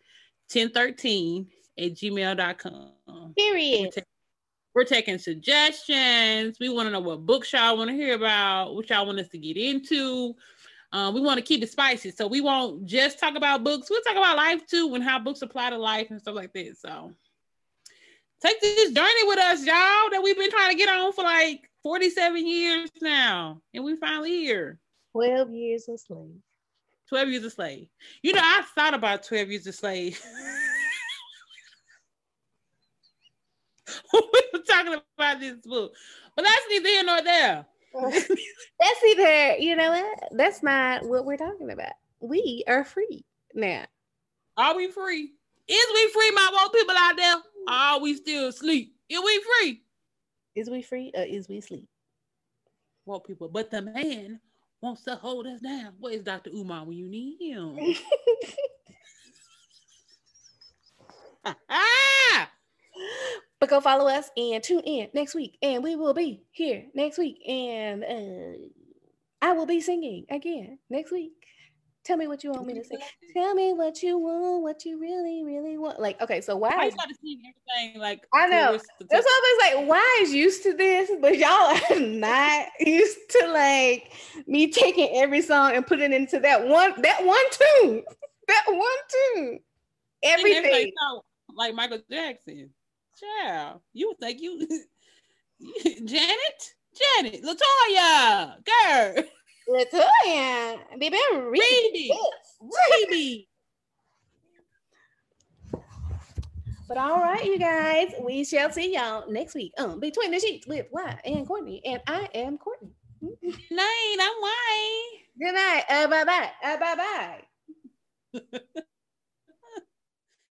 1013 at gmail.com. Period. We're, ta- we're taking suggestions. We want to know what books y'all want to hear about, what y'all want us to get into um, we want to keep it spicy, so we won't just talk about books. We'll talk about life too, and how books apply to life and stuff like that. So take this journey with us, y'all, that we've been trying to get on for like 47 years now, and we finally here. 12 years a slave. 12 years a slave. You know, I thought about 12 years a slave. we were talking about this book, but that's neither here nor there. That's either, you know what? That's not what we're talking about. We are free now. Are we free? Is we free, my woke people out there? Are we still asleep? Is we free? Is we free or is we sleep? Woke people. But the man wants to hold us down. Where's Dr. Umar when you need him? ah! But go follow us and tune in next week. And we will be here next week. And uh, I will be singing again next week. Tell me what you want me to say. Tell me what you want, what you really, really want. Like, okay, so why? I start to see everything like I know. That's always like, why is used to this, but y'all are not used to like me taking every song and putting it into that one, that one tune, that one tune, everything. Like Michael Jackson. Child, you would think you, Janet, Janet, La Toya, girl, La Toya, baby, Rebbie, Rebbie. But all right, you guys, we shall see y'all next week. Um, between the sheets with Y and Courtney, and I am Courtney. Good night, I'm Y. Good night. Uh, bye bye. Uh, bye bye.